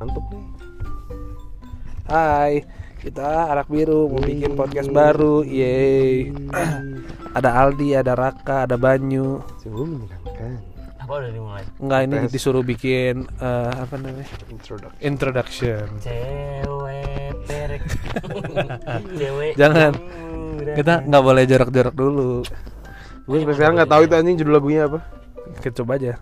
ngantuk nih. Hai, kita arak biru mau bikin podcast baru. Yeay. Ada Aldi, ada Raka, ada Banyu. sebelum menyenangkan. Kan. Apa udah dimulai? Enggak ini Tes. disuruh bikin uh, apa namanya? Introduction. Introduction. Cewek perek. Cewek. Jangan. Kita nggak boleh jarak-jarak dulu. Gue sampai sekarang nggak tahu itu anjing judul lagunya apa. Kita coba aja.